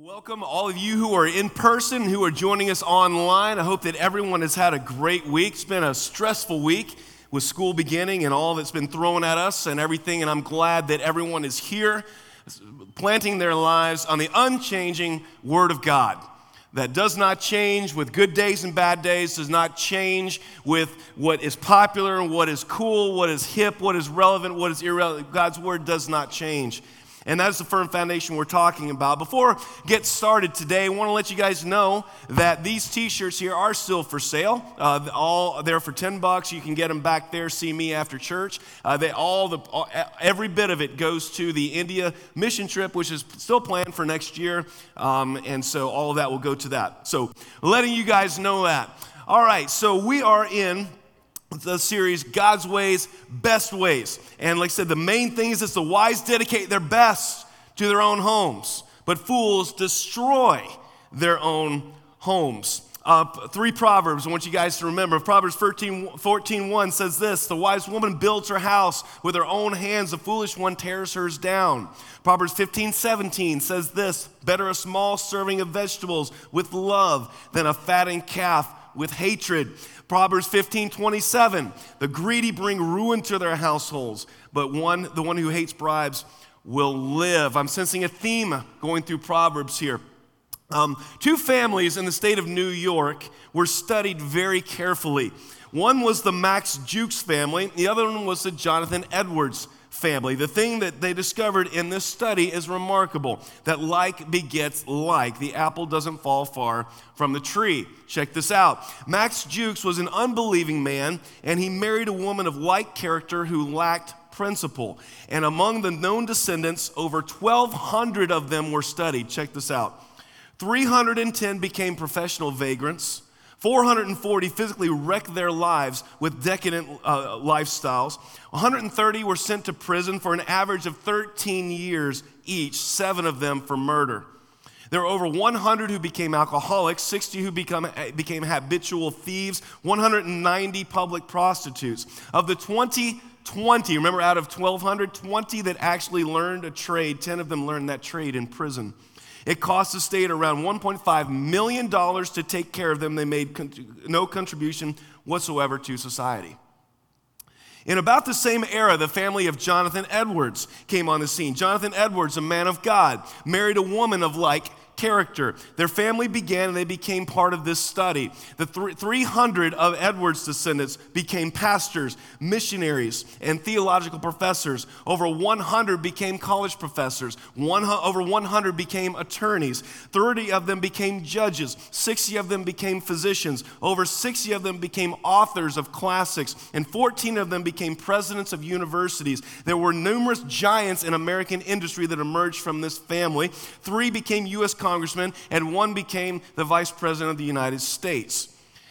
Welcome, all of you who are in person, who are joining us online. I hope that everyone has had a great week. It's been a stressful week with school beginning and all that's been thrown at us and everything, and I'm glad that everyone is here planting their lives on the unchanging Word of God that does not change with good days and bad days, does not change with what is popular and what is cool, what is hip, what is relevant, what is irrelevant. God's Word does not change. And that's the firm foundation we're talking about. Before I get started today, I want to let you guys know that these t-shirts here are still for sale. Uh, all there for 10 bucks. You can get them back there. See me after church. Uh, they all the all, every bit of it goes to the India mission trip, which is still planned for next year. Um, and so all of that will go to that. So letting you guys know that. All right. So we are in the series God's Ways, Best Ways. And like I said, the main thing is that the wise dedicate their best to their own homes, but fools destroy their own homes. Uh, three Proverbs I want you guys to remember. Proverbs 13, 14 1 says this The wise woman builds her house with her own hands, the foolish one tears hers down. Proverbs 15 17 says this Better a small serving of vegetables with love than a fattened calf with hatred. Proverbs 15, 27. The greedy bring ruin to their households, but one, the one who hates bribes will live. I'm sensing a theme going through Proverbs here. Um, two families in the state of New York were studied very carefully. One was the Max Jukes family, the other one was the Jonathan Edwards family. The thing that they discovered in this study is remarkable that like begets like. The apple doesn't fall far from the tree. Check this out. Max Jukes was an unbelieving man, and he married a woman of like character who lacked principle. And among the known descendants, over 1,200 of them were studied. Check this out. 310 became professional vagrants. 440 physically wrecked their lives with decadent uh, lifestyles. 130 were sent to prison for an average of 13 years each, seven of them for murder. There were over 100 who became alcoholics, 60 who become, became habitual thieves, 190 public prostitutes. Of the 20, 20, remember out of 1,200, 20 that actually learned a trade, 10 of them learned that trade in prison. It cost the state around $1.5 million to take care of them. They made con- no contribution whatsoever to society. In about the same era, the family of Jonathan Edwards came on the scene. Jonathan Edwards, a man of God, married a woman of like character. Their family began and they became part of this study. The 300 of Edwards' descendants became pastors, missionaries, and theological professors. Over 100 became college professors. One, over 100 became attorneys. 30 of them became judges. 60 of them became physicians. Over 60 of them became authors of classics. And 14 of them became presidents of universities. There were numerous giants in American industry that emerged from this family. Three became U.S congressman, and one became the vice president of the United States.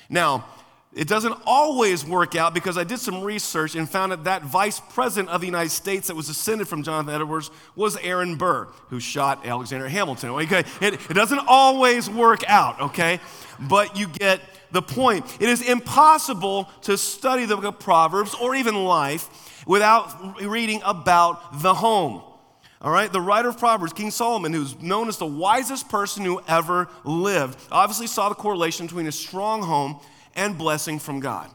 Now, it doesn't always work out because I did some research and found that that vice president of the United States that was descended from Jonathan Edwards was Aaron Burr, who shot Alexander Hamilton. Okay, it, it doesn't always work out, okay? But you get the point. It is impossible to study the book of Proverbs or even life without reading about the home. All right, the writer of Proverbs, King Solomon, who's known as the wisest person who ever lived, obviously saw the correlation between a strong home and blessing from God.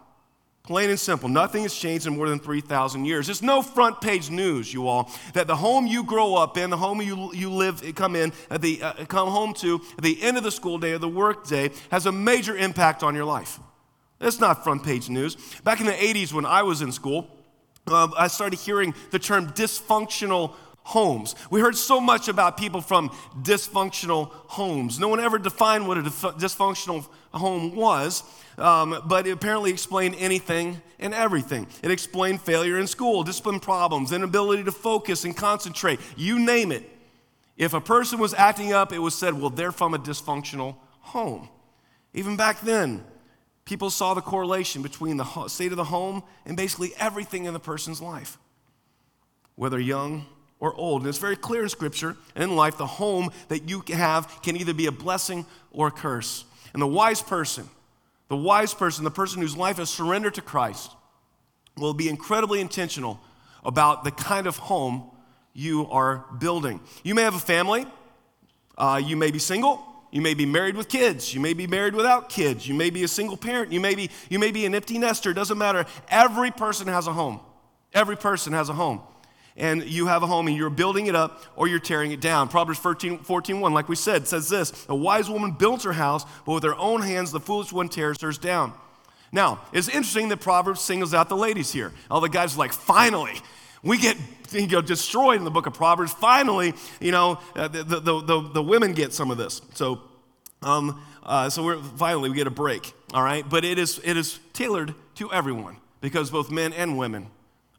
Plain and simple, nothing has changed in more than 3,000 years. It's no front page news, you all, that the home you grow up in, the home you, you live, come in, at the, uh, come home to at the end of the school day or the work day has a major impact on your life. It's not front page news. Back in the 80s when I was in school, uh, I started hearing the term dysfunctional homes. We heard so much about people from dysfunctional homes. No one ever defined what a dysfunctional home was, um, but it apparently explained anything and everything. It explained failure in school, discipline problems, inability to focus and concentrate, you name it. If a person was acting up, it was said, well, they're from a dysfunctional home. Even back then, people saw the correlation between the state of the home and basically everything in the person's life, whether young or old. And it's very clear in Scripture and in life the home that you have can either be a blessing or a curse. And the wise person, the wise person, the person whose life is surrendered to Christ, will be incredibly intentional about the kind of home you are building. You may have a family. Uh, you may be single. You may be married with kids. You may be married without kids. You may be a single parent. You may be, you may be an empty nester. It doesn't matter. Every person has a home. Every person has a home. And you have a home and you're building it up or you're tearing it down. Proverbs 14, 14 1, like we said, says this A wise woman builds her house, but with her own hands the foolish one tears hers down. Now, it's interesting that Proverbs singles out the ladies here. All the guys are like, finally, we get you know, destroyed in the book of Proverbs. Finally, you know, uh, the, the, the, the, women get some of this. So, um, uh, so we're, finally, we get a break, all right? But it is, it is tailored to everyone because both men and women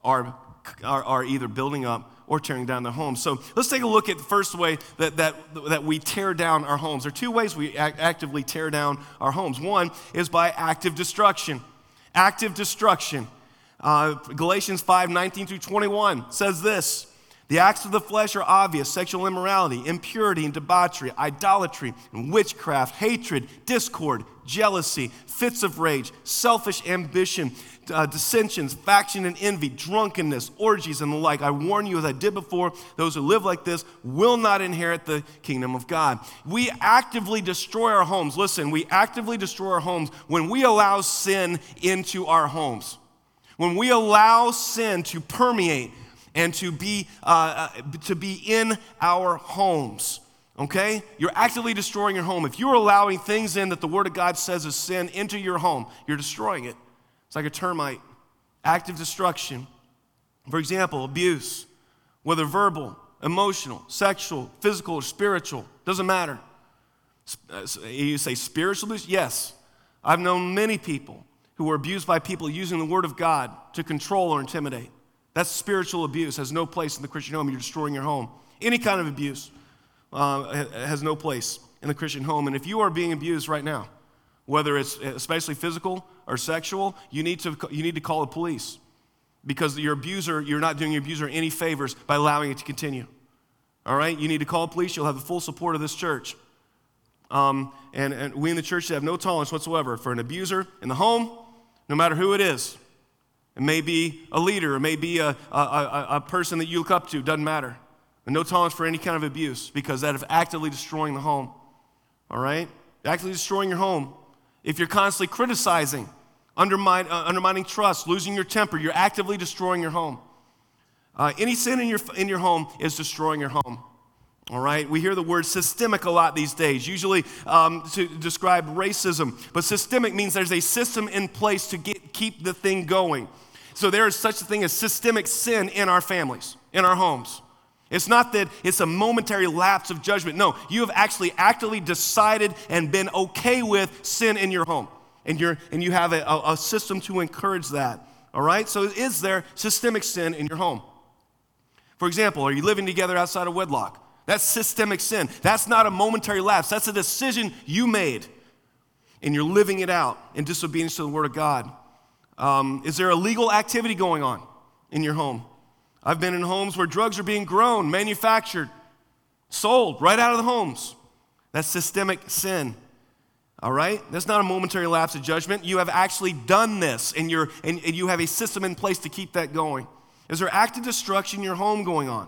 are, are, are either building up or tearing down their homes. So let's take a look at the first way that, that, that we tear down our homes. There are two ways we act, actively tear down our homes. One is by active destruction. Active destruction. Uh, Galatians 5 19 through 21 says this The acts of the flesh are obvious sexual immorality, impurity and debauchery, idolatry and witchcraft, hatred, discord, jealousy, fits of rage, selfish ambition uh, dissensions, faction and envy, drunkenness, orgies, and the like. I warn you, as I did before, those who live like this will not inherit the kingdom of God. We actively destroy our homes. Listen, we actively destroy our homes when we allow sin into our homes. When we allow sin to permeate and to be, uh, uh, to be in our homes. Okay? You're actively destroying your home. If you're allowing things in that the Word of God says is sin into your home, you're destroying it. It's like a termite, active destruction. For example, abuse, whether verbal, emotional, sexual, physical, or spiritual, doesn't matter. Uh, you say spiritual abuse? Yes. I've known many people who were abused by people using the word of God to control or intimidate. That's spiritual abuse, has no place in the Christian home. You're destroying your home. Any kind of abuse uh, has no place in the Christian home. And if you are being abused right now, whether it's especially physical or sexual, you need to, you need to call the police because your abuser, you're not doing your abuser any favors by allowing it to continue. All right? You need to call the police. You'll have the full support of this church. Um, and, and we in the church have no tolerance whatsoever for an abuser in the home, no matter who it is. It may be a leader, it may be a, a, a, a person that you look up to, doesn't matter. And no tolerance for any kind of abuse because that is actively destroying the home. All right? Actively destroying your home if you're constantly criticizing, undermine, uh, undermining trust, losing your temper, you're actively destroying your home. Uh, any sin in your, in your home is destroying your home. All right, we hear the word systemic a lot these days, usually um, to describe racism. But systemic means there's a system in place to get, keep the thing going. So there is such a thing as systemic sin in our families, in our homes. It's not that it's a momentary lapse of judgment. No, you have actually actively decided and been okay with sin in your home. And, you're, and you have a, a, system to encourage that. All right? So is there systemic sin in your home? For example, are you living together outside of wedlock? That's systemic sin. That's not a momentary lapse. That's a decision you made. And you're living it out in disobedience to the Word of God. Um, is there a legal activity going on in your home? I've been in homes where drugs are being grown, manufactured, sold right out of the homes. That's systemic sin. All right? That's not a momentary lapse of judgment. You have actually done this, and, you're, and, and you have a system in place to keep that going. Is there active destruction in your home going on?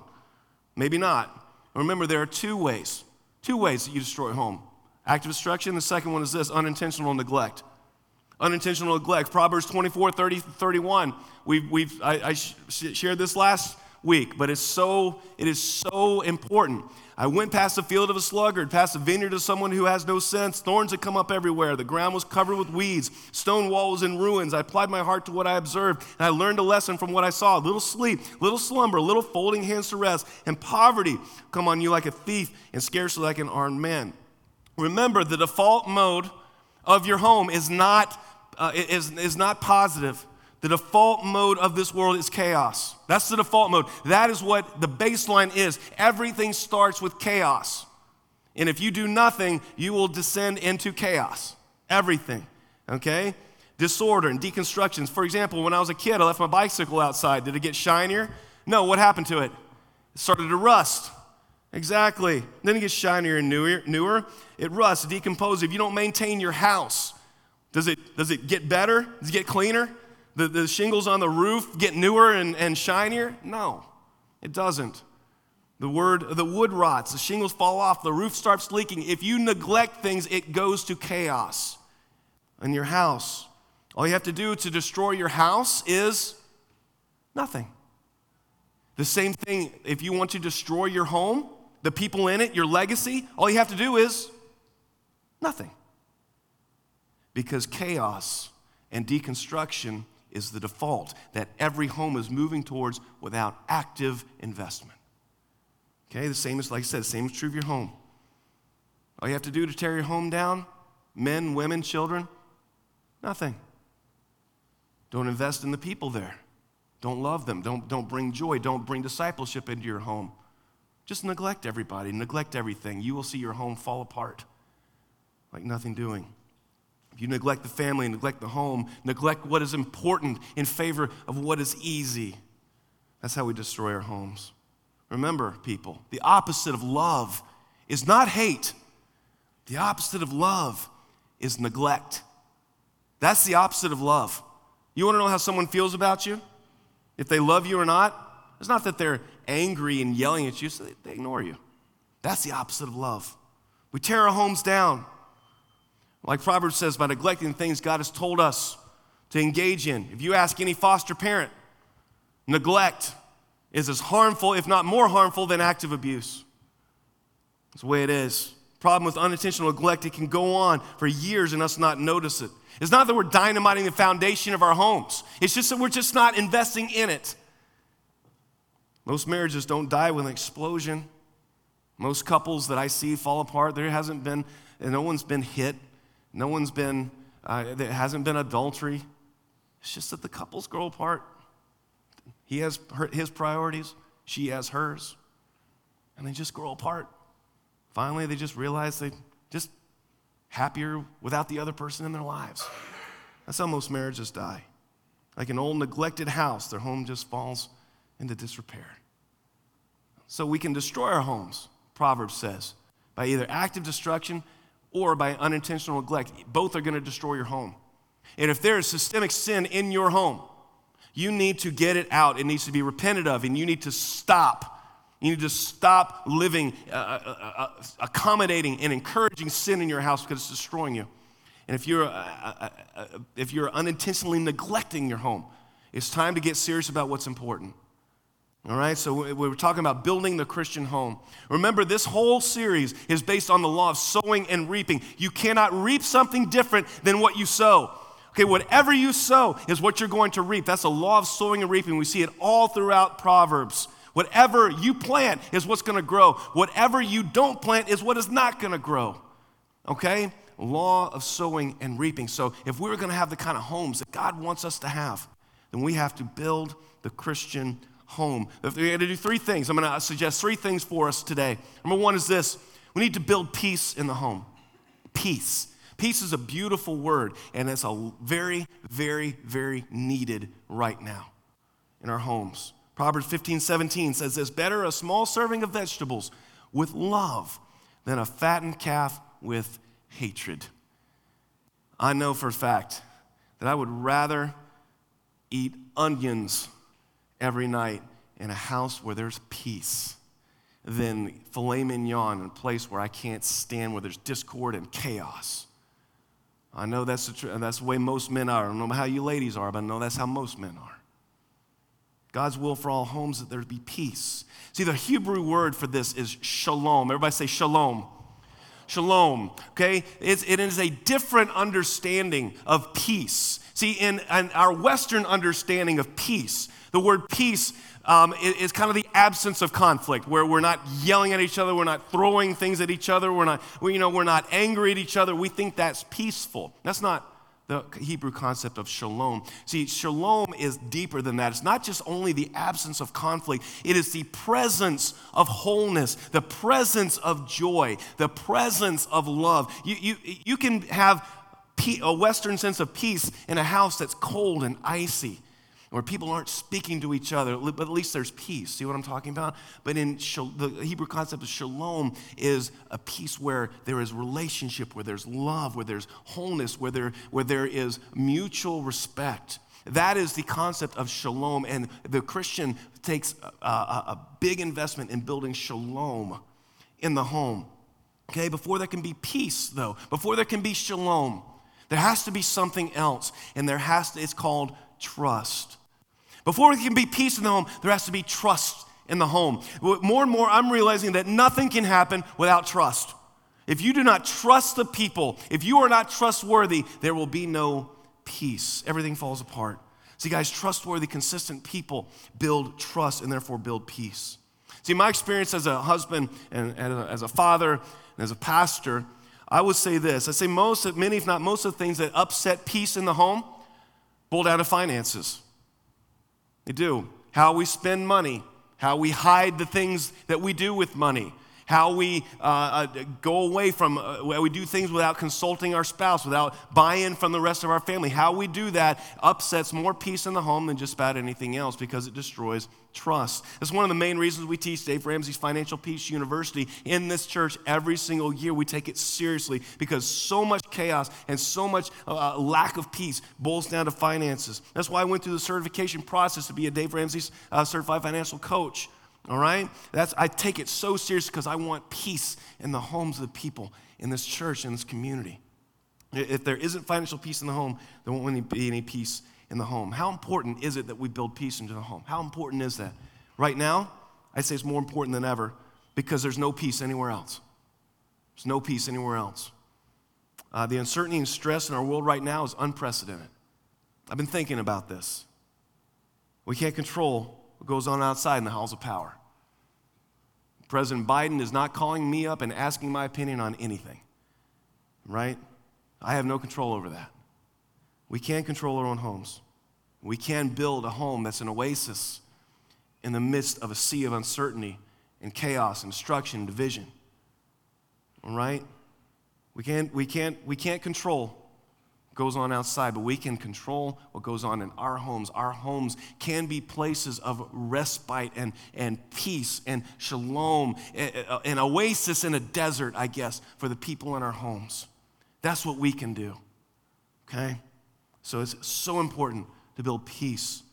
Maybe not. Remember, there are two ways, two ways that you destroy home active destruction. The second one is this unintentional neglect. Unintentional neglect. Proverbs 24, 30, 31. We've, we've, I, I shared this last week, but it's so, it is so important. I went past the field of a sluggard, past the vineyard of someone who has no sense. Thorns had come up everywhere. The ground was covered with weeds. Stone walls in ruins. I applied my heart to what I observed, and I learned a lesson from what I saw. Little sleep, little slumber, little folding hands to rest, and poverty come on you like a thief and scarcely like an armed man. Remember, the default mode of your home is not, uh, is, is not positive. The default mode of this world is chaos. That's the default mode. That is what the baseline is. Everything starts with chaos. And if you do nothing, you will descend into chaos. Everything. Okay? Disorder and deconstructions. For example, when I was a kid, I left my bicycle outside. Did it get shinier? No, what happened to it? It started to rust. Exactly. Then it gets shinier and newer. newer. It rusts, decomposes. If you don't maintain your house, does it, does it get better? Does it get cleaner? The, the shingles on the roof get newer and, and shinier? No, it doesn't. The word, the wood rots, the shingles fall off, the roof starts leaking. If you neglect things, it goes to chaos in your house. All you have to do to destroy your house is nothing. The same thing, if you want to destroy your home, the people in it, your legacy, all you have to do is nothing. Because chaos and deconstruction is the default that every home is moving towards without active investment. Okay, the same is, like I said, the same is true of your home. All you have to do to tear your home down, men, women, children, nothing. Don't invest in the people there. Don't love them. Don't, don't bring joy. Don't bring discipleship into your home. Just neglect everybody, neglect everything. You will see your home fall apart like nothing doing. If you neglect the family, neglect the home, neglect what is important in favor of what is easy, that's how we destroy our homes. Remember, people, the opposite of love is not hate. The opposite of love is neglect. That's the opposite of love. You want to know how someone feels about you? If they love you or not? It's not that they're angry and yelling at you, so they, ignore you. That's the opposite of love. We tear our homes down. Like Proverbs says, by neglecting things God has told us to engage in. If you ask any foster parent, neglect is as harmful, if not more harmful, than active abuse. That's the way it is. Problem with unintentional neglect, it can go on for years and us not notice it. It's not that we're dynamiting the foundation of our homes, it's just that we're just not investing in it. Most marriages don't die with an explosion. Most couples that I see fall apart, there hasn't been, no one's been hit, no one's been, uh, there hasn't been adultery. It's just that the couples grow apart. He has her, his priorities, she has hers, and they just grow apart. Finally, they just realize they just happier without the other person in their lives. That's how most marriages die. Like an old neglected house, their home just falls into disrepair. So we can destroy our homes, Proverbs says, by either active destruction or by unintentional neglect. Both are going to destroy your home. And if there is systemic sin in your home, you need to get it out. It needs to be repented of, and you need to stop. You need to stop living, uh, uh, uh, uh accommodating, and encouraging sin in your house because it's destroying you. And if you're, uh, uh, if you're unintentionally neglecting your home, it's time to get serious about what's important. All right, so we are talking about building the Christian home. Remember, this whole series is based on the law of sowing and reaping. You cannot reap something different than what you sow. Okay, whatever you sow is what you're going to reap. That's the law of sowing and reaping. We see it all throughout Proverbs. Whatever you plant is what's going to grow. Whatever you don't plant is what is not going to grow. Okay? Law of sowing and reaping. So, if we're going to have the kind of homes that God wants us to have, then we have to build the Christian home. We're going to do three things, I'm going to suggest three things for us today. Number one is this we need to build peace in the home. Peace. Peace is a beautiful word, and it's a very, very, very needed right now in our homes. Proverbs 15, 17 says this Better a small serving of vegetables with love than a fattened calf with hatred. I know for a fact that I would rather eat onions every night in a house where there's peace than filet mignon in a place where I can't stand, where there's discord and chaos. I know that's the, tr- that's the way most men are. I don't know how you ladies are, but I know that's how most men are. God's will for all homes that there be peace. See, the Hebrew word for this is shalom. Everybody say shalom. Shalom, okay? It's, it is a different understanding of peace. See, in, in our Western understanding of peace, the word peace um, is kind of the absence of conflict, where we're not yelling at each other, we're not throwing things at each other, we're not, we, you know, we're not angry at each other. We think that's peaceful. That's not the Hebrew concept of shalom. See, shalom is deeper than that. It's not just only the absence of conflict, it is the presence of wholeness, the presence of joy, the presence of love. You, you, you can have a Western sense of peace in a house that's cold and icy where people aren't speaking to each other, but at least there's peace. See what I'm talking about? But in the Hebrew concept of shalom is a peace where there is relationship, where there's love, where there's wholeness, where there, where there is mutual respect. That is the concept of shalom. And the Christian takes a, a, a big investment in building shalom in the home. Okay, before there can be peace, though, before there can be shalom, there has to be something else, and there has to, it's called trust. Before there can be peace in the home, there has to be trust in the home. More and more, I'm realizing that nothing can happen without trust. If you do not trust the people, if you are not trustworthy, there will be no peace. Everything falls apart. See, guys, trustworthy, consistent people build trust and therefore build peace. See, my experience as a husband and as a father and as a pastor, I would say this. I say most, of, many, if not most of the things that upset peace in the home boil down to finances. They do. How we spend money, how we hide the things that we do with money, how we uh, uh, go away from, uh, we do things without consulting our spouse, without buy in from the rest of our family. How we do that upsets more peace in the home than just about anything else because it destroys trust. That's one of the main reasons we teach Dave Ramsey's Financial Peace University in this church every single year. We take it seriously because so much chaos and so much uh, uh lack of peace boils down to finances. That's why I went through the certification process to be a Dave Ramsey's uh, certified financial coach. All right? That's, I take it so serious because I want peace in the homes of the people in this church, in this community. If there isn't financial peace in the home, there won't be any peace in the home. How important is it that we build peace into the home? How important is that? Right now, I'd say it's more important than ever because there's no peace anywhere else. There's no peace anywhere else. Uh, the uncertainty and stress in our world right now is unprecedented. I've been thinking about this. We can't control what goes on outside in the halls of power. President Biden is not calling me up and asking my opinion on anything, right? I have no control over that. We can't control our own homes. We can build a home that's an oasis in the midst of a sea of uncertainty and chaos and destruction and division. All right? We can't, we can't, we can't control goes on outside, but we can control what goes on in our homes. Our homes can be places of respite and, and peace and shalom, an oasis in a desert, I guess, for the people in our homes. That's what we can do. Okay? So it's so important to build peace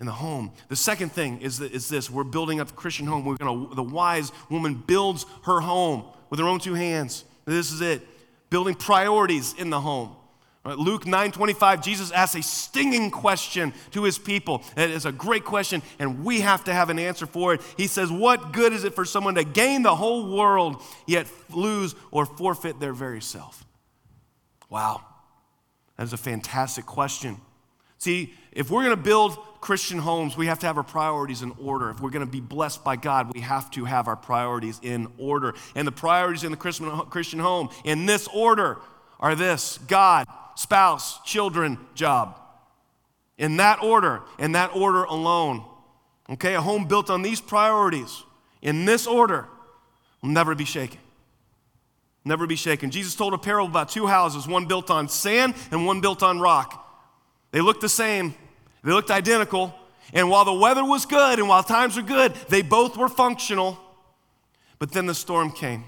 in the home. The second thing is, is this we're building up the Christian home. We're gonna, the wise woman builds her home with her own two hands. This is it building priorities in the home. Luke 9:25 Jesus asks a stinging question to his people. It is a great question, and we have to have an answer for it. He says, What good is it for someone to gain the whole world, yet lose or forfeit their very self? Wow, that is a fantastic question. See, if we're going to build Christian homes, we have to have our priorities in order. If we're going to be blessed by God, we have to have our priorities in order. And the priorities in the Christian home, in this order, are this God, spouse, children, job. In that order, in that order alone. Okay, a home built on these priorities, in this order, will never be shaken. Never be shaken. Jesus told a parable about two houses, one built on sand and one built on rock. They looked the same, they looked identical, and while the weather was good and while times were good, they both were functional. But then the storm came.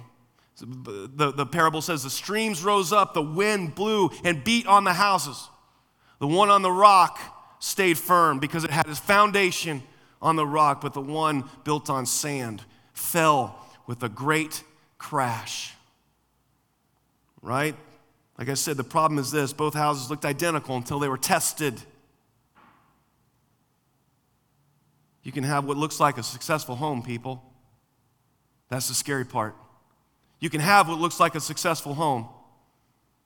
The, the parable says the streams rose up, the wind blew and beat on the houses. The one on the rock stayed firm because it had its foundation on the rock, but the one built on sand fell with a great crash. Right? Like I said, the problem is this both houses looked identical until they were tested. You can have what looks like a successful home, people. That's the scary part. You can have what looks like a successful home.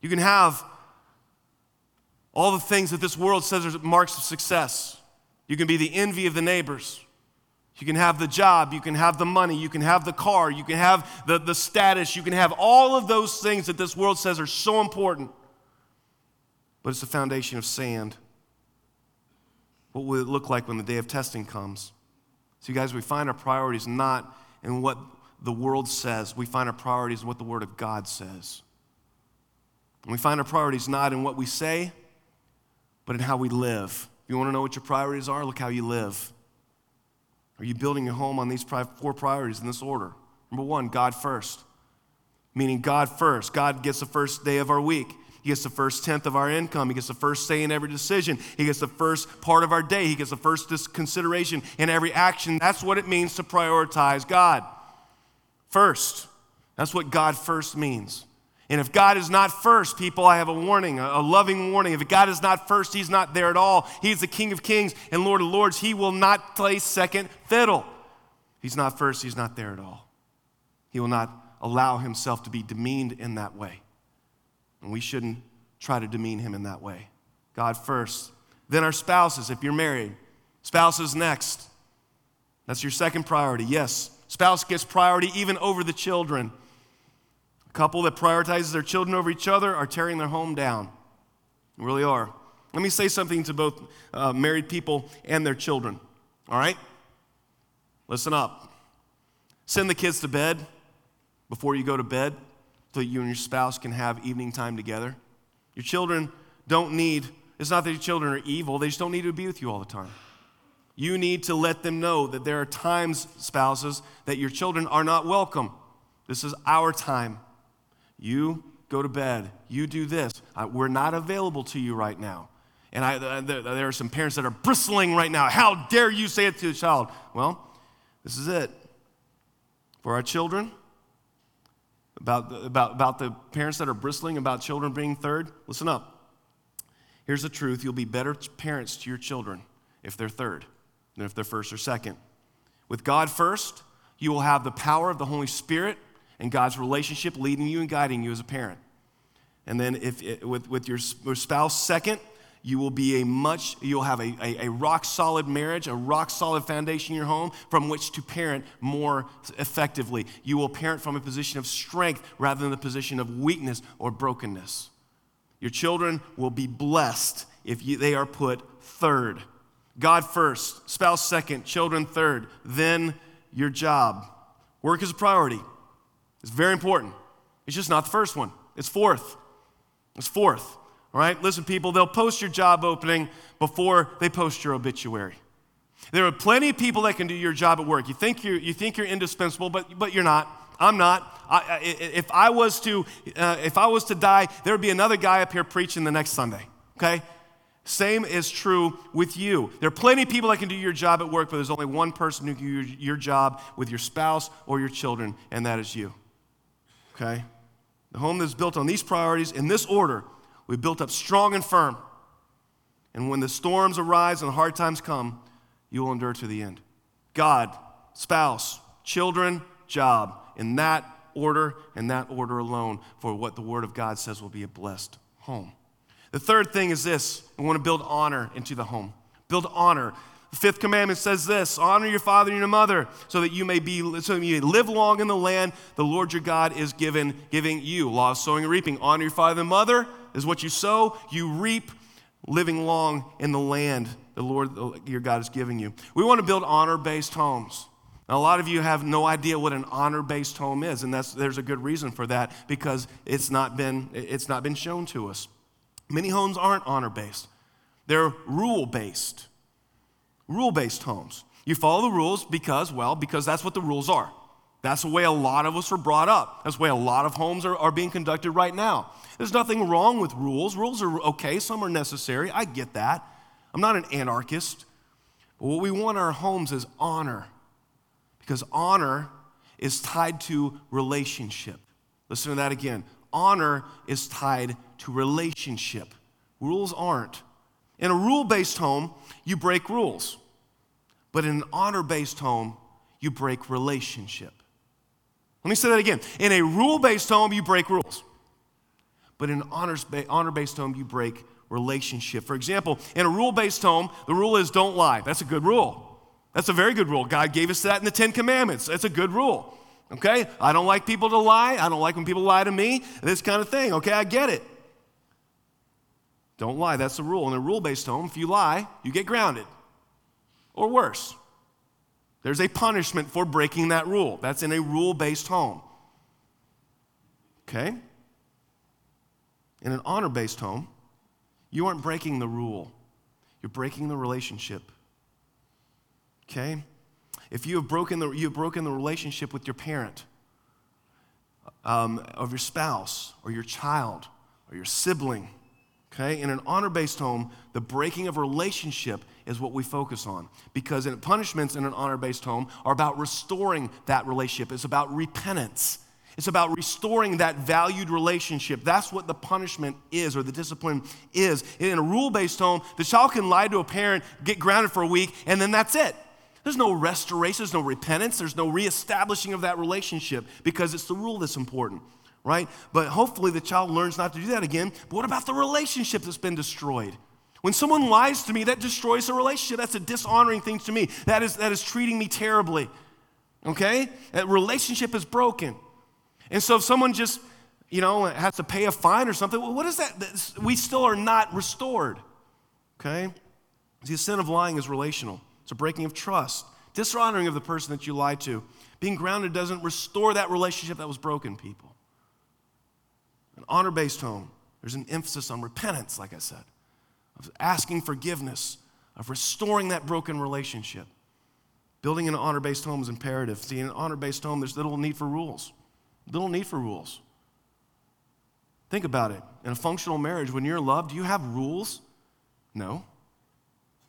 You can have all the things that this world says are marks of success. You can be the envy of the neighbors. You can have the job, you can have the money, you can have the car, you can have the, the status, you can have all of those things that this world says are so important. But it's a foundation of sand. What will it look like when the day of testing comes? So, you guys, we find our priorities not in what the world says. We find our priorities in what the Word of God says. And we find our priorities not in what we say, but in how we live. If you want to know what your priorities are, look how you live. Are you building your home on these four priorities in this order? Number one, God first, meaning God first. God gets the first day of our week. He gets the first tenth of our income. He gets the first say in every decision. He gets the first part of our day. He gets the first consideration in every action. That's what it means to prioritize God. First. That's what God first means. And if God is not first, people, I have a warning, a loving warning. If God is not first, He's not there at all. He's the King of kings and Lord of lords. He will not play second fiddle. He's not first, He's not there at all. He will not allow Himself to be demeaned in that way. And we shouldn't try to demean him in that way. God first. Then our spouses, if you're married. Spouses next. That's your second priority. Yes, spouse gets priority even over the children. A couple that prioritizes their children over each other are tearing their home down. They really are. Let me say something to both uh, married people and their children. All right? Listen up. Send the kids to bed before you go to bed so that you and your spouse can have evening time together. Your children don't need, it's not that your children are evil, they just don't need to be with you all the time. You need to let them know that there are times, spouses, that your children are not welcome. This is our time. You go to bed. You do this. we're not available to you right now. And I, uh, there, are some parents that are bristling right now. How dare you say it to a child? Well, this is it. For our children, about, about, about the parents that are bristling about children being third, listen up. Here's the truth you'll be better parents to your children if they're third than if they're first or second. With God first, you will have the power of the Holy Spirit and God's relationship leading you and guiding you as a parent. And then if it, with, with your spouse second, you will be a much, you'll have a, a, a, rock solid marriage, a rock solid foundation in your home from which to parent more effectively. You will parent from a position of strength rather than the position of weakness or brokenness. Your children will be blessed if you, they are put third. God first, spouse second, children third, then your job. Work is a priority. It's very important. It's just not the first one, it's fourth. It's fourth. All right, listen, people, they'll post your job opening before they post your obituary. There are plenty of people that can do your job at work. You think you're, you think you're indispensable, but, but you're not. I'm not. I, if, I was to, uh, if I was to die, there would be another guy up here preaching the next Sunday, okay? Same is true with you. There are plenty of people that can do your job at work, but there's only one person who can do your, job with your spouse or your children, and that is you, okay? The home that's built on these priorities in this order we built up strong and firm. And when the storms arise and hard times come, you will endure to the end. God, spouse, children, job, in that order and that order alone for what the Word of God says will be a blessed home. The third thing is this we want to build honor into the home. Build honor. The fifth commandment says this honor your father and your mother so that you may be so that you may live long in the land the Lord your God is given, giving you. Law of sowing and reaping. Honor your father and mother is what you sow, you reap living long in the land the Lord your God is giving you. We want to build honor based homes. Now, a lot of you have no idea what an honor based home is, and that's, there's a good reason for that because it's not, been, it's not been shown to us. Many homes aren't honor based, they're rule based. Rule based homes. You follow the rules because, well, because that's what the rules are. That's the way a lot of us are brought up. That's the way a lot of homes are, are being conducted right now. There's nothing wrong with rules. Rules are okay, some are necessary. I get that. I'm not an anarchist. But what we want our homes is honor, because honor is tied to relationship. Listen to that again. Honor is tied to relationship. Rules aren't. In a rule based home, you break rules. But in an honor based home, you break relationship. Let me say that again. In a rule based home, you break rules. But in an honor based home, you break relationship. For example, in a rule based home, the rule is don't lie. That's a good rule. That's a very good rule. God gave us that in the Ten Commandments. That's a good rule. Okay? I don't like people to lie. I don't like when people lie to me. This kind of thing. Okay? I get it. Don't lie. That's the rule. In a rule based home, if you lie, you get grounded. Or worse, there's a punishment for breaking that rule. That's in a rule based home. Okay? In an honor based home, you aren't breaking the rule, you're breaking the relationship. Okay? If you have broken the, you have broken the relationship with your parent, um, of your spouse, or your child, or your sibling. Okay? In an honor based home, the breaking of relationship is what we focus on because in punishments in an honor based home are about restoring that relationship, it's about repentance. It's about restoring that valued relationship. That's what the punishment is or the discipline is. In a rule based home, the child can lie to a parent, get grounded for a week, and then that's it. There's no restoration, there's no repentance, there's no reestablishing of that relationship because it's the rule that's important, right? But hopefully the child learns not to do that again. But what about the relationship that's been destroyed? When someone lies to me, that destroys the relationship. That's a dishonoring thing to me. That is, that is treating me terribly. Okay? That relationship is broken. And so if someone just, you know, has to pay a fine or something, what is that? We still are not restored. Okay? The sin of lying is relational. It's a breaking of trust, dishonoring of the person that you lied to. Being grounded doesn't restore that relationship that was broken, people. An honor based home, there's an emphasis on repentance, like I said, of asking forgiveness, of restoring that broken relationship. Building an honor based home is imperative. See, in an honor based home, there's little need for rules. Little need for rules. Think about it. In a functional marriage, when you're loved, do you have rules? No.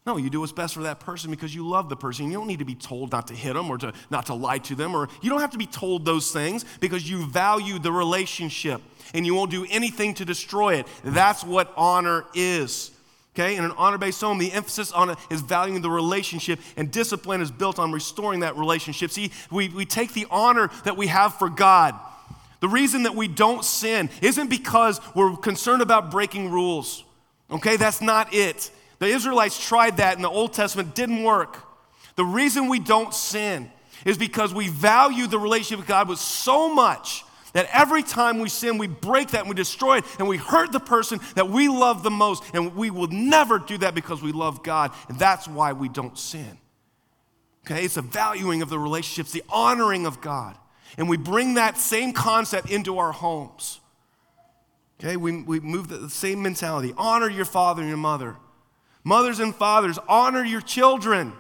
No, you do what's best for that person because you love the person. You don't need to be told not to hit them or to not to lie to them, or you don't have to be told those things because you value the relationship and you won't do anything to destroy it. That's what honor is. Okay, in an honor based home, the emphasis on it is valuing the relationship, and discipline is built on restoring that relationship. See, we, we take the honor that we have for God. The reason that we don't sin isn't because we're concerned about breaking rules. Okay, that's not it. The Israelites tried that in the Old Testament, didn't work. The reason we don't sin is because we value the relationship with God with so much that every time we sin, we break that and we destroy it and we hurt the person that we love the most. And we will never do that because we love God. And that's why we don't sin. Okay, it's a valuing of the relationships, the honoring of God. And we bring that same concept into our homes. Okay, we, we move the, the same mentality honor your father and your mother. Mothers and fathers, honor your children.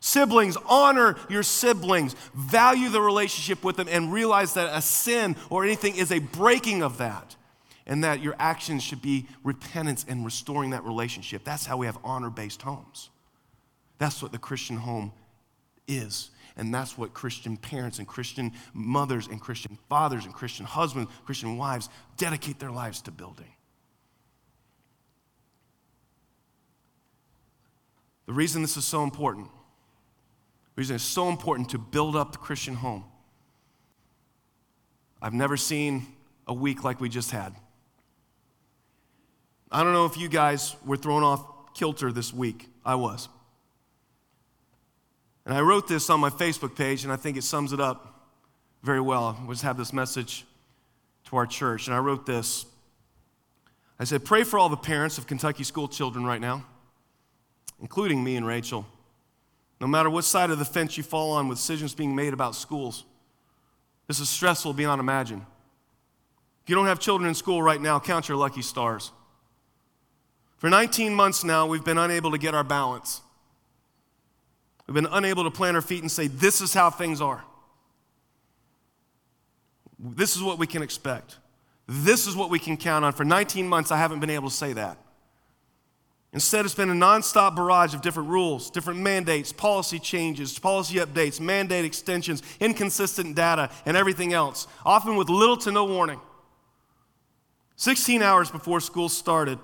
Siblings, honor your siblings. Value the relationship with them and realize that a sin or anything is a breaking of that. And that your actions should be repentance and restoring that relationship. That's how we have honor based homes. That's what the Christian home is. And that's what Christian parents and Christian mothers and Christian fathers and Christian husbands, Christian wives dedicate their lives to building. The reason this is so important, the reason it's so important to build up the Christian home, I've never seen a week like we just had. I don't know if you guys were thrown off kilter this week. I was. And I wrote this on my Facebook page, and I think it sums it up very well. I just have this message to our church, and I wrote this. I said, Pray for all the parents of Kentucky school children right now including me and Rachel. No matter what side of the fence you fall on with decisions being made about schools, this is stressful beyond imagine. If you don't have children in school right now, count your lucky stars. For 19 months now, we've been unable to get our balance. We've been unable to plant our feet and say, This is how things are. This is what we can expect. This is what we can count on. For 19 months, I haven't been able to say that. Instead, it's been a nonstop barrage of different rules, different mandates, policy changes, policy updates, mandate extensions, inconsistent data, and everything else, often with little to no warning. 16 hours before school started,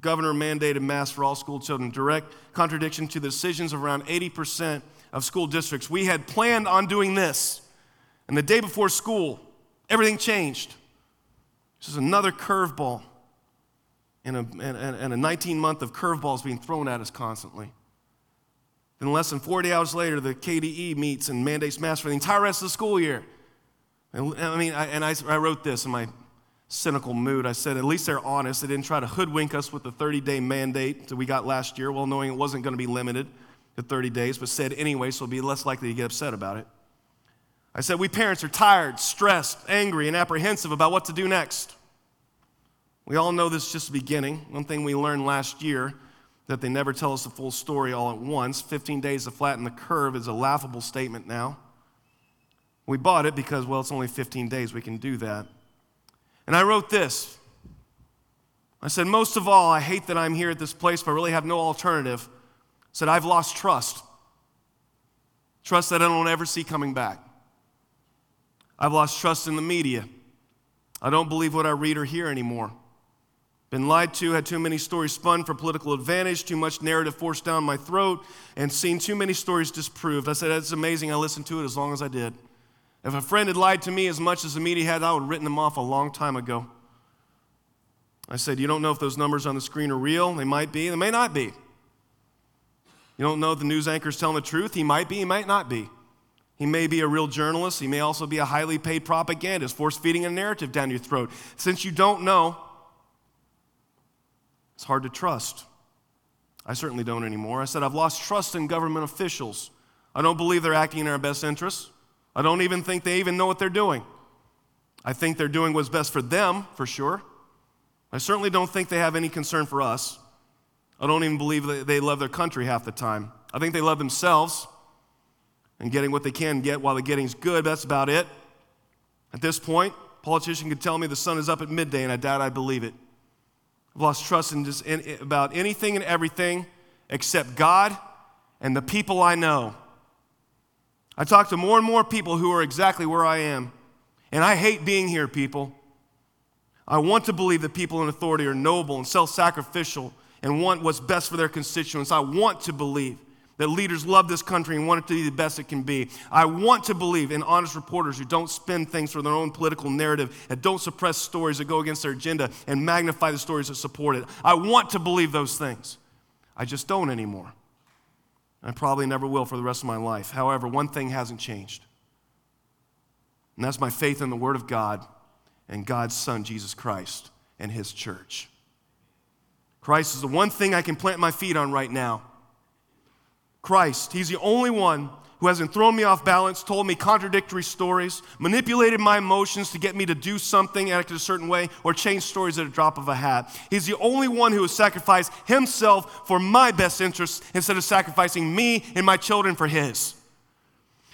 governor mandated masks for all school children, direct contradiction to the decisions of around 80% of school districts. We had planned on doing this, and the day before school, everything changed. This is another curveball and a, and, and a 19 month of curveballs being thrown at us constantly. Then, less than 40 hours later, the KDE meets and mandates masks for the entire rest of the school year. And, I mean, I, and I, I wrote this in my cynical mood. I said, at least they're honest. They didn't try to hoodwink us with the 30 day mandate that we got last year, well knowing it wasn't going to be limited to 30 days, but said anyway, so be less likely to get upset about it. I said, we parents are tired, stressed, angry, and apprehensive about what to do next. We all know this is just the beginning. One thing we learned last year that they never tell us the full story all at once. 15 days to flatten the curve is a laughable statement now. We bought it because, well, it's only 15 days, we can do that. And I wrote this I said, Most of all, I hate that I'm here at this place, but I really have no alternative. I said, I've lost trust. Trust that I don't ever see coming back. I've lost trust in the media. I don't believe what I read or hear anymore. Been lied to, had too many stories spun for political advantage, too much narrative forced down my throat, and seen too many stories disproved. I said, That's amazing. I listened to it as long as I did. If a friend had lied to me as much as the media had, I would have written them off a long time ago. I said, You don't know if those numbers on the screen are real. They might be, they may not be. You don't know if the news anchor is telling the truth. He might be, he might not be. He may be a real journalist. He may also be a highly paid propagandist, force feeding a narrative down your throat. Since you don't know, hard to trust. I certainly don't anymore. I said, I've lost trust in government officials. I don't believe they're acting in our best interests. I don't even think they even know what they're doing. I think they're doing what's best for them, for sure. I certainly don't think they have any concern for us. I don't even believe that they love their country half the time. I think they love themselves and getting what they can get while the getting's good. That's about it. At this point, politician could tell me the sun is up at midday, and I doubt I believe it. I've lost trust in just in, about anything and everything except God and the people I know. I talk to more and more people who are exactly where I am, and I hate being here, people. I want to believe that people in authority are noble and self sacrificial and want what's best for their constituents. I want to believe that leaders love this country and want it to be the best it can be. I want to believe in honest reporters who don't spin things for their own political narrative and don't suppress stories that go against their agenda and magnify the stories that support it. I want to believe those things. I just don't anymore. I probably never will for the rest of my life. However, one thing hasn't changed, and that's my faith in the Word of God and God's Son, Jesus Christ, and His church. Christ is the one thing I can plant my feet on right now. Christ, He's the only one who hasn't thrown me off balance, told me contradictory stories, manipulated my emotions to get me to do something, act a certain way, or change stories at a drop of a hat. He's the only one who has sacrificed himself for my best interests instead of sacrificing me and my children for his.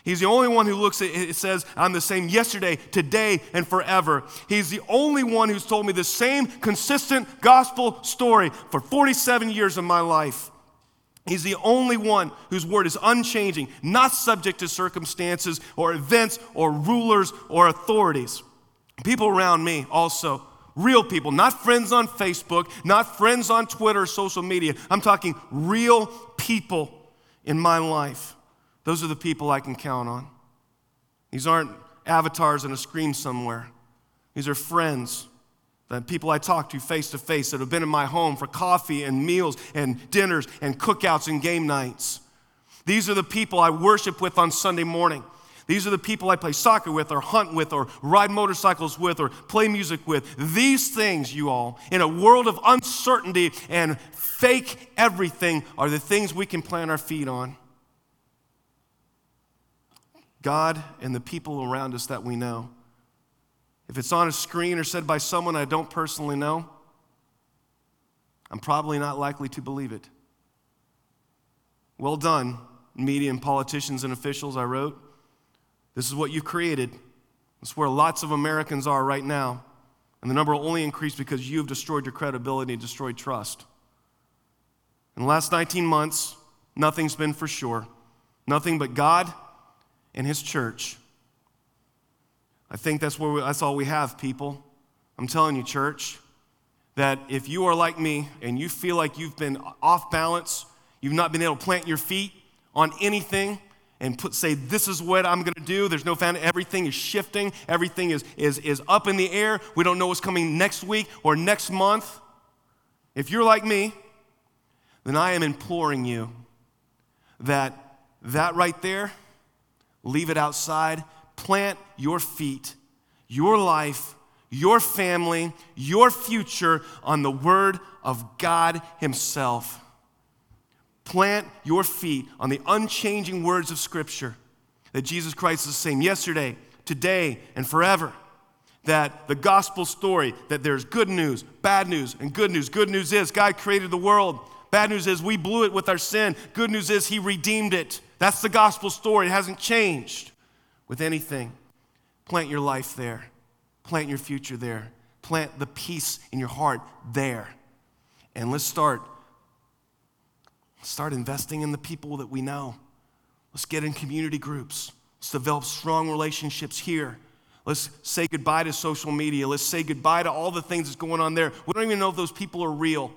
He's the only one who looks at it says, I'm the same yesterday, today, and forever. He's the only one who's told me the same consistent gospel story for 47 years of my life. He's the only one whose word is unchanging, not subject to circumstances or events or rulers or authorities. People around me also, real people, not friends on Facebook, not friends on Twitter, social media. I'm talking real people in my life. Those are the people I can count on. These aren't avatars on a screen somewhere, these are friends the people I talk to face to face that have been in my home for coffee and meals and dinners and cookouts and game nights. These are the people I worship with on Sunday morning. These are the people I play soccer with, or hunt with, or ride motorcycles with, or play music with. These things, you all, in a world of uncertainty and fake everything, are the things we can plant our feet on. God and the people around us that we know. If it's on a screen or said by someone I don't personally know, I'm probably not likely to believe it. Well done, media and politicians and officials, I wrote. This is what you created. It's where lots of Americans are right now. And the number will only increase because you've destroyed your credibility and destroyed trust. In the last 19 months, nothing's been for sure. Nothing but God and His church. I think that's, where we, that's all we have, people. I'm telling you, church, that if you are like me and you feel like you've been off balance, you've not been able to plant your feet on anything and put, say, this is what I'm going to do. There's no fan. Everything is shifting. Everything is, is, is up in the air. We don't know what's coming next week or next month. If you're like me, then I am imploring you that that right there, leave it outside plant your feet, your life, your family, your future on the Word of God Himself. Plant your feet on the unchanging words of Scripture that Jesus Christ is the same yesterday, today, and forever. That the gospel story, that there's good news, bad news, and good news. Good news is God created the world. Bad news is we blew it with our sin. Good news is He redeemed it. That's the gospel story. It hasn't changed with anything, plant your life there, plant your future there. plant the peace in your heart there. And let's start start investing in the people that we know. Let's get in community groups. Let's develop strong relationships here. Let's say goodbye to social media. Let's say goodbye to all the things that's going on there. We don't even know if those people are real.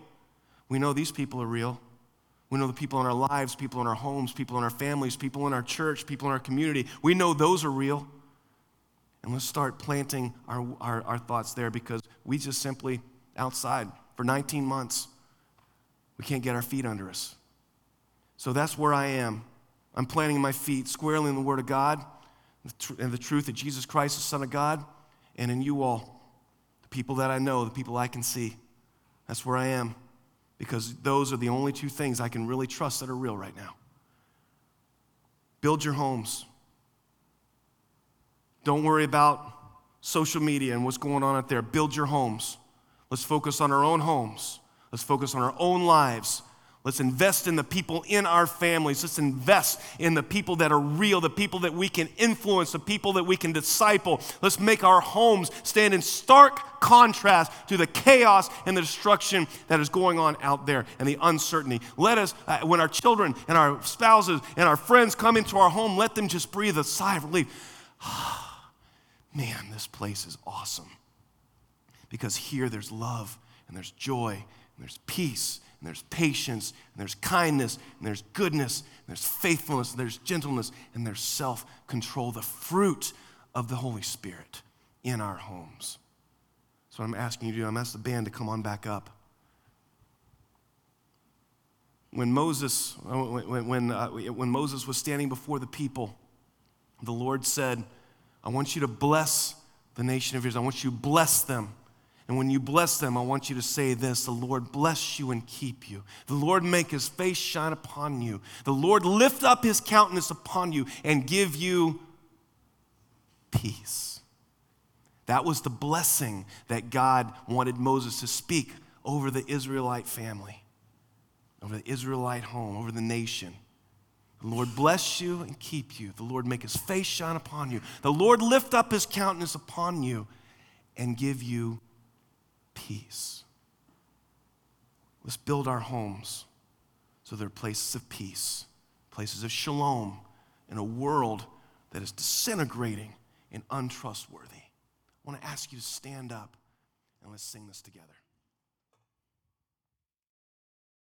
We know these people are real. We know the people in our lives, people in our homes, people in our families, people in our church, people in our community. We know those are real. And let's start planting our, our, our thoughts there because we just simply, outside for 19 months, we can't get our feet under us. So that's where I am. I'm planting my feet squarely in the Word of God and the truth that Jesus Christ is the Son of God, and in you all, the people that I know, the people I can see. That's where I am because those are the only two things I can really trust that are real right now. Build your homes. Don't worry about social media and what's going on out there. Build your homes. Let's focus on our own homes. Let's focus on our own lives. Let's invest in the people in our families. Let's invest in the people that are real, the people that we can influence, the people that we can disciple. Let's make our homes stand in stark contrast to the chaos and the destruction that is going on out there and the uncertainty. Let us, uh, when our children and our spouses and our friends come into our home, let them just breathe a sigh of relief. Man, this place is awesome. Because here there's love and there's joy and there's peace and there's patience, and there's kindness, and there's goodness, and there's faithfulness, and there's gentleness, and there's self control, the fruit of the Holy Spirit in our homes. So I'm asking you to do, I'm asking the band to come on back up. When Moses, when, when, uh, when Moses was standing before the people, the Lord said, I want you to bless the nation of Israel. I want you to bless them. And when you bless them, I want you to say this The Lord bless you and keep you. The Lord make his face shine upon you. The Lord lift up his countenance upon you and give you peace. That was the blessing that God wanted Moses to speak over the Israelite family, over the Israelite home, over the nation. The Lord bless you and keep you. The Lord make his face shine upon you. The Lord lift up his countenance upon you and give you peace. Let's build our homes so they're places of peace, places of shalom in a world that is disintegrating and untrustworthy. I want to ask you to stand up and let's sing this together.